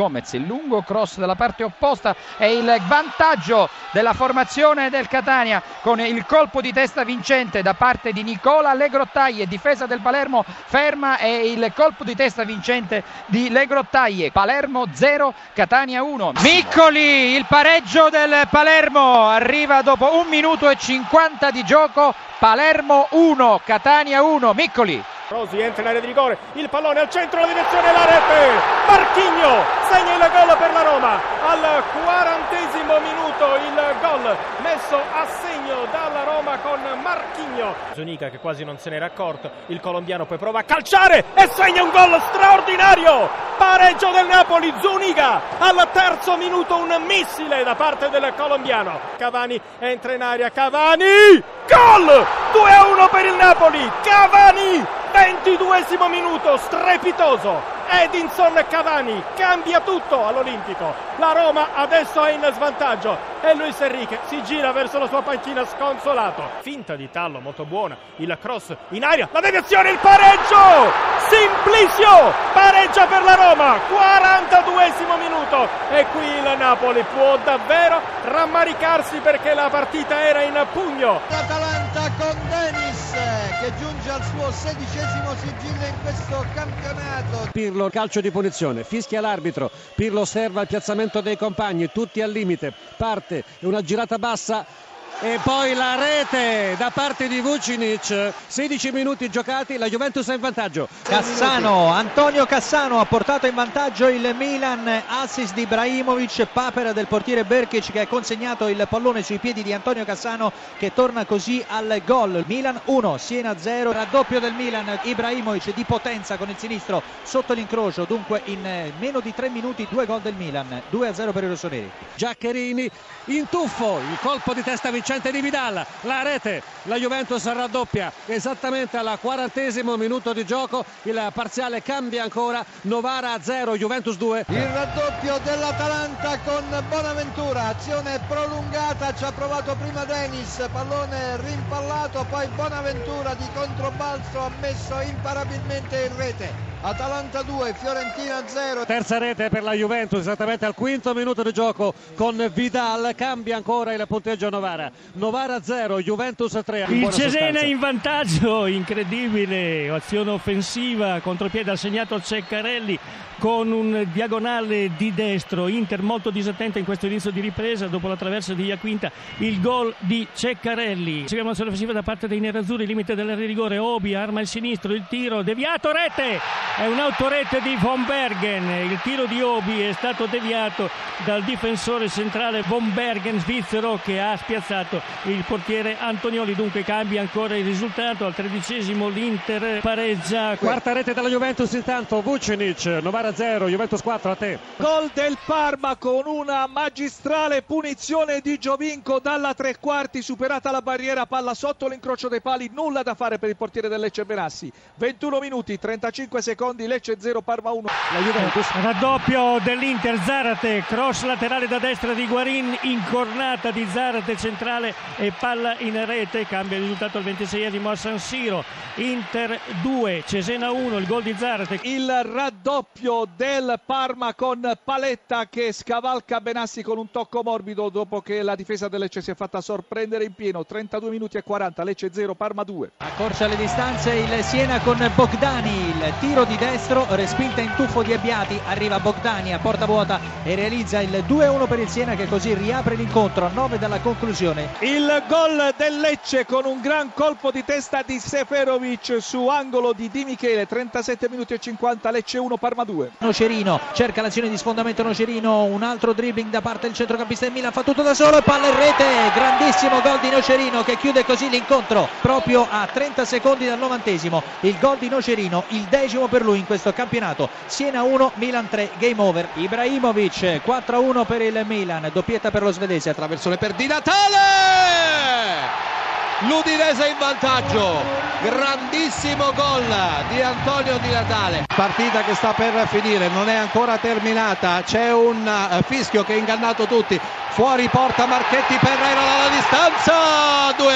Gomez, il lungo cross dalla parte opposta e il vantaggio della formazione del Catania con il colpo di testa vincente da parte di Nicola Legrottaglie, difesa del Palermo ferma e il colpo di testa vincente di Legrottaglie. Palermo 0, Catania 1. Miccoli, il pareggio del Palermo arriva dopo un minuto e 50 di gioco. Palermo 1, Catania 1, Miccoli. Rosi entra in area di rigore, il pallone al centro, la direzione, la rete, Marchigno segna il gol per la Roma, al quarantesimo minuto il gol messo a segno dalla Roma con Marchigno. Zunica che quasi non se n'era accorto, il colombiano poi prova a calciare e segna un gol straordinario, pareggio del Napoli, Zuniga. Al terzo minuto un missile da parte del colombiano, Cavani entra in area, Cavani, gol! 2-1 per il Napoli, Cavani 22 minuto, strepitoso. Edinson Cavani cambia tutto all'Olimpico. La Roma adesso è in svantaggio e Luis Enrique si gira verso la sua panchina sconsolato. Finta di tallo molto buona, il cross in aria, la deviazione, il pareggio! Simplicio pareggia per la Roma, 42 minuto e qui il Napoli può davvero rammaricarsi perché la partita era in pugno. L'Atalanta con Denis che giunge al suo sedicesimo sigillo in questo campionato. Pirlo calcio di punizione, fischia l'arbitro, Pirlo osserva il piazzamento dei compagni, tutti al limite, parte una girata bassa e poi la rete da parte di Vucinic 16 minuti giocati la Juventus è in vantaggio. Cassano Antonio Cassano ha portato in vantaggio il Milan assist di Ibrahimovic papera del portiere Berkic che ha consegnato il pallone sui piedi di Antonio Cassano che torna così al gol. Milan 1 Siena 0 raddoppio del Milan Ibrahimovic di potenza con il sinistro sotto l'incrocio dunque in meno di 3 minuti due gol del Milan 2 0 per i rossoneri. Giaccherini in tuffo il colpo di testa vincente di Vidal, la rete, la Juventus raddoppia esattamente al quarantesimo minuto di gioco, il parziale cambia ancora, Novara 0, Juventus 2. Il raddoppio dell'Atalanta con Bonaventura, azione prolungata, ci ha provato prima Denis, pallone rimpallato, poi Bonaventura di controbalzo ha messo imparabilmente in rete. Atalanta 2, Fiorentina 0. Terza rete per la Juventus, esattamente al quinto minuto di gioco con Vidal, cambia ancora il punteggio a Novara. Novara 0, Juventus 3. Il Cesena in vantaggio, incredibile, azione offensiva, contropiede ha segnato Ceccarelli con un diagonale di destro, Inter molto disattenta in questo inizio di ripresa dopo la traversa di Iaquinta, il gol di Ceccarelli. Seguiamo l'azione offensiva da parte dei nerazzurri, limite dell'area di rigore, Obi arma il sinistro, il tiro deviato, rete! È un'autorete di Von Bergen, il tiro di Obi è stato deviato dal difensore centrale Von Bergen svizzero che ha spiazzato il portiere Antonioli, dunque cambia ancora il risultato, al tredicesimo l'Inter pareggia. Quarta rete della Juventus intanto, Vucinic, Novara 0, Juventus 4 a te. Gol del Parma con una magistrale punizione di Giovinco. Dalla tre quarti, superata la barriera, palla sotto l'incrocio dei pali, nulla da fare per il portiere del Lecce Benassi. 21 minuti, 35 secondi, Lecce 0, Parma 1. La Juventus. Raddoppio dell'Inter, Zarate, cross laterale da destra di Guarin, incornata di Zarate centrale e palla in rete, cambia il risultato al 26esimo a San Siro. Inter 2, Cesena 1, il gol di Zarate. Il raddoppio del Parma con Paletta che scavalca Benassi con un tocco morbido dopo che la difesa del Lecce si è fatta sorprendere in pieno 32 minuti e 40 Lecce 0 Parma 2 accorcia le distanze il Siena con Bogdani il tiro di destro respinta in tuffo di Abbiati arriva Bogdani a porta vuota e realizza il 2-1 per il Siena che così riapre l'incontro a 9 dalla conclusione. Il gol del Lecce con un gran colpo di testa di Seferovic su angolo di Di Michele 37 minuti e 50 Lecce 1 Parma 2 Nocerino cerca l'azione di sfondamento Nocerino un altro dribbling da parte del centrocampista del Milan fa tutto da solo e palla in rete grandissimo gol di Nocerino che chiude così l'incontro proprio a 30 secondi dal novantesimo il gol di Nocerino il decimo per lui in questo campionato. Siena 1 Milan 3 game over. Ibrahimovic 4-1 per il Milan. Doppietta per lo svedese attraverso le per Di Natale! l'Udinese in vantaggio. Grandissimo gol di Antonio Di Natale. Partita che sta per finire non è ancora terminata. C'è un uh, fischio che ha ingannato tutti. Fuori porta Marchetti Perrero dalla distanza. 2